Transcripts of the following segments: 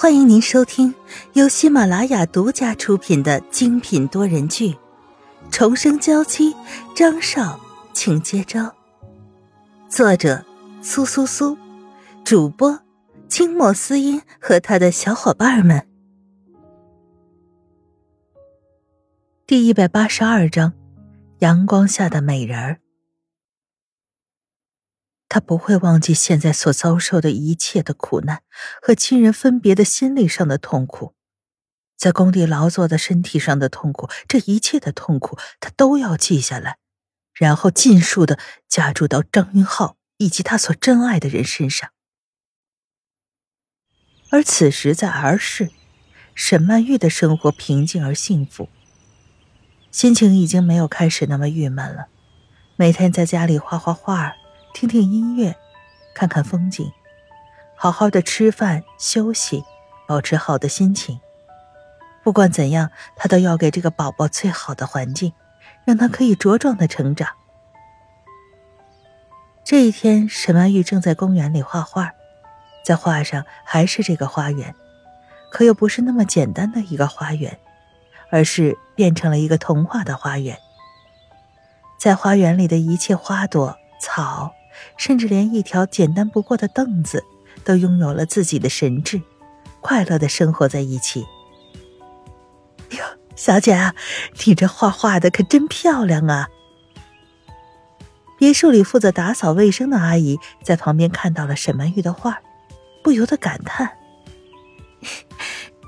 欢迎您收听由喜马拉雅独家出品的精品多人剧《重生娇妻》，张少，请接招。作者：苏苏苏，主播：清墨思音和他的小伙伴们。第一百八十二章：阳光下的美人儿。他不会忘记现在所遭受的一切的苦难和亲人分别的心理上的痛苦，在工地劳作的身体上的痛苦，这一切的痛苦他都要记下来，然后尽数的加注到张云浩以及他所珍爱的人身上。而此时在儿时，沈曼玉的生活平静而幸福，心情已经没有开始那么郁闷了，每天在家里画画画儿。听听音乐，看看风景，好好的吃饭休息，保持好的心情。不管怎样，他都要给这个宝宝最好的环境，让他可以茁壮的成长。这一天，沈曼玉正在公园里画画，在画上还是这个花园，可又不是那么简单的一个花园，而是变成了一个童话的花园。在花园里的一切花朵、草。甚至连一条简单不过的凳子，都拥有了自己的神智，快乐的生活在一起。哟，小姐啊，你这画画的可真漂亮啊！别墅里负责打扫卫生的阿姨在旁边看到了沈曼玉的画，不由得感叹：“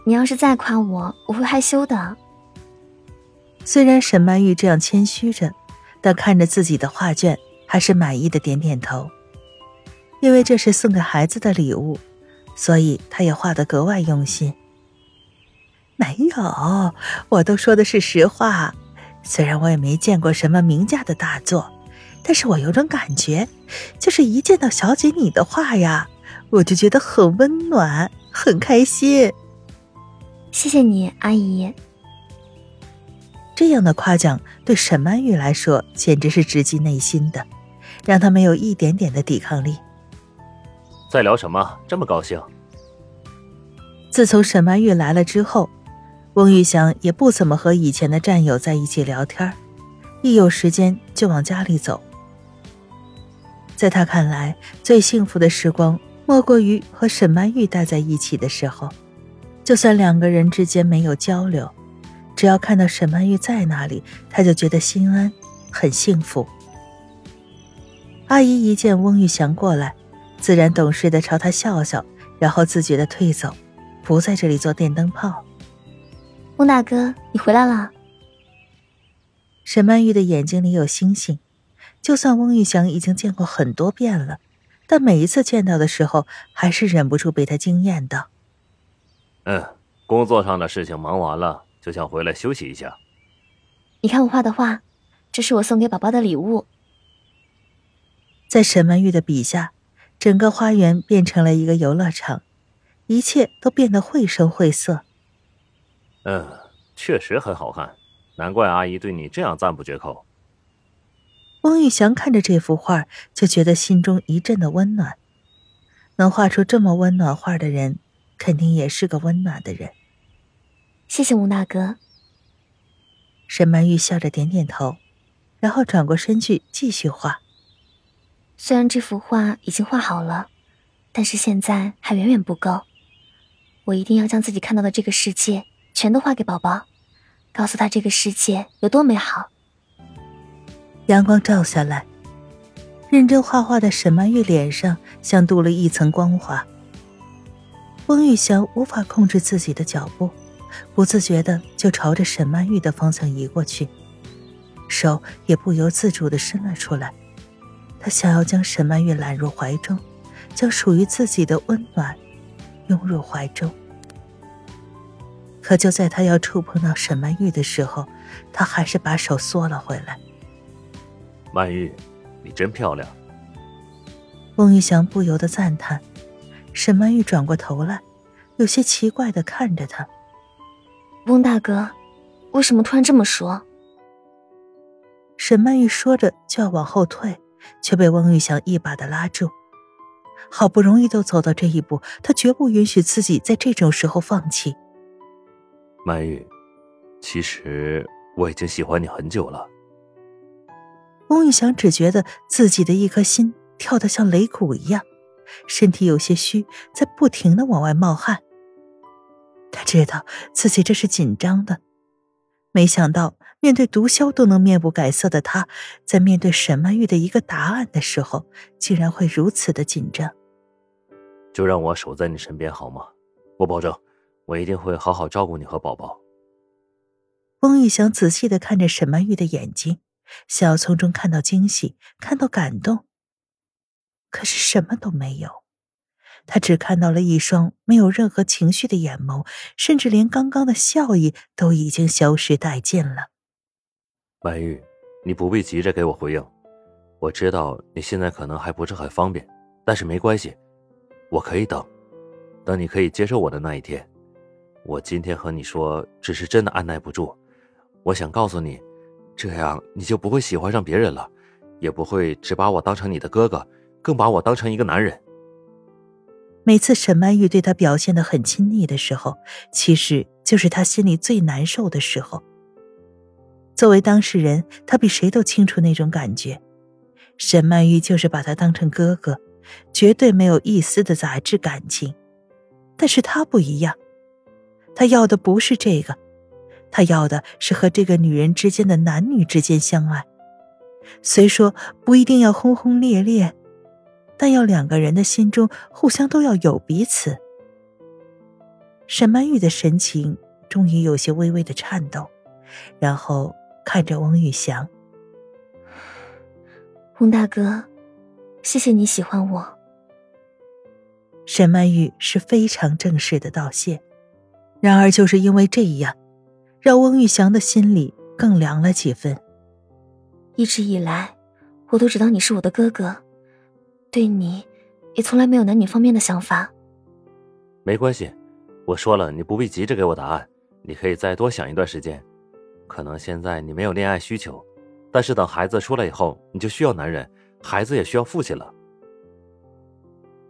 你要是再夸我，我会害羞的。”虽然沈曼玉这样谦虚着，但看着自己的画卷。还是满意的点点头，因为这是送给孩子的礼物，所以他也画得格外用心。没有，我都说的是实话。虽然我也没见过什么名家的大作，但是我有种感觉，就是一见到小姐你的画呀，我就觉得很温暖，很开心。谢谢你，阿姨。这样的夸奖对沈曼玉来说简直是直击内心的。让他没有一点点的抵抗力。在聊什么？这么高兴？自从沈曼玉来了之后，翁玉祥也不怎么和以前的战友在一起聊天，一有时间就往家里走。在他看来，最幸福的时光莫过于和沈曼玉待在一起的时候。就算两个人之间没有交流，只要看到沈曼玉在那里，他就觉得心安，很幸福。阿姨一见翁玉祥过来，自然懂事的朝他笑笑，然后自觉的退走，不在这里做电灯泡。翁大哥，你回来了。沈曼玉的眼睛里有星星，就算翁玉祥已经见过很多遍了，但每一次见到的时候，还是忍不住被他惊艳到。嗯，工作上的事情忙完了，就想回来休息一下。你看我画的画，这是我送给宝宝的礼物。在沈曼玉的笔下，整个花园变成了一个游乐场，一切都变得绘声绘色。嗯，确实很好看，难怪阿姨对你这样赞不绝口。翁玉祥看着这幅画，就觉得心中一阵的温暖。能画出这么温暖画的人，肯定也是个温暖的人。谢谢吴大哥。沈曼玉笑着点点头，然后转过身去继续画。虽然这幅画已经画好了，但是现在还远远不够。我一定要将自己看到的这个世界全都画给宝宝，告诉他这个世界有多美好。阳光照下来，认真画画的沈曼玉脸上像镀了一层光滑。翁玉祥无法控制自己的脚步，不自觉的就朝着沈曼玉的方向移过去，手也不由自主的伸了出来。他想要将沈曼玉揽入怀中，将属于自己的温暖拥入怀中。可就在他要触碰到沈曼玉的时候，他还是把手缩了回来。曼玉，你真漂亮。翁玉祥不由得赞叹。沈曼玉转过头来，有些奇怪的看着他。翁大哥，为什么突然这么说？沈曼玉说着就要往后退。却被翁玉祥一把的拉住，好不容易都走到这一步，他绝不允许自己在这种时候放弃。曼玉，其实我已经喜欢你很久了。翁玉祥只觉得自己的一颗心跳得像擂鼓一样，身体有些虚，在不停的往外冒汗。他知道自己这是紧张的，没想到面对毒枭都能面不改色的他，在面对沈曼玉的一个答案的时候，竟然会如此的紧张。就让我守在你身边好吗？我保证，我一定会好好照顾你和宝宝。翁玉祥仔细的看着沈曼玉的眼睛。想要从中看到惊喜，看到感动，可是什么都没有。他只看到了一双没有任何情绪的眼眸，甚至连刚刚的笑意都已经消失殆尽了。曼玉，你不必急着给我回应，我知道你现在可能还不是很方便，但是没关系，我可以等，等你可以接受我的那一天。我今天和你说，只是真的按耐不住，我想告诉你。这样你就不会喜欢上别人了，也不会只把我当成你的哥哥，更把我当成一个男人。每次沈曼玉对他表现的很亲昵的时候，其实就是他心里最难受的时候。作为当事人，他比谁都清楚那种感觉。沈曼玉就是把他当成哥哥，绝对没有一丝的杂质感情。但是他不一样，他要的不是这个。他要的是和这个女人之间的男女之间相爱，虽说不一定要轰轰烈烈，但要两个人的心中互相都要有彼此。沈曼玉的神情终于有些微微的颤抖，然后看着翁玉祥：“翁大哥，谢谢你喜欢我。”沈曼玉是非常正式的道谢，然而就是因为这样。让翁玉祥的心里更凉了几分。一直以来，我都知道你是我的哥哥，对你也从来没有男女方面的想法。没关系，我说了，你不必急着给我答案，你可以再多想一段时间。可能现在你没有恋爱需求，但是等孩子出来以后，你就需要男人，孩子也需要父亲了。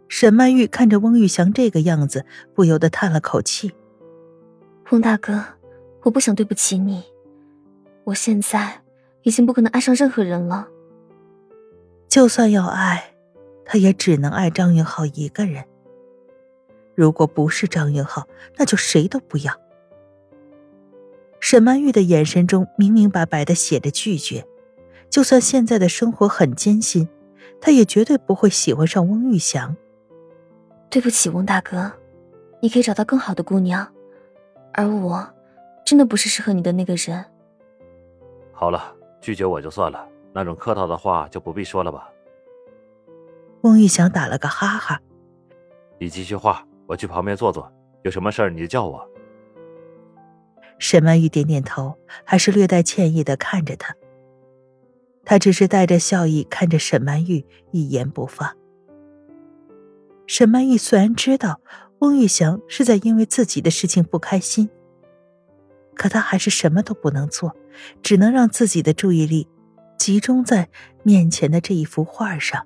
沈曼玉看着翁玉祥这个样子，不由得叹了口气：“翁大哥。”我不想对不起你，我现在已经不可能爱上任何人了。就算要爱，他也只能爱张云浩一个人。如果不是张云浩，那就谁都不要。沈曼玉的眼神中明明白白的写着拒绝。就算现在的生活很艰辛，她也绝对不会喜欢上翁玉祥。对不起，翁大哥，你可以找到更好的姑娘，而我。真的不是适合你的那个人。好了，拒绝我就算了，那种客套的话就不必说了吧。翁玉祥打了个哈哈。你继续画，我去旁边坐坐，有什么事儿你就叫我。沈曼玉点点头，还是略带歉意的看着他。他只是带着笑意看着沈曼玉，一言不发。沈曼玉虽然知道翁玉祥是在因为自己的事情不开心。可他还是什么都不能做，只能让自己的注意力集中在面前的这一幅画上。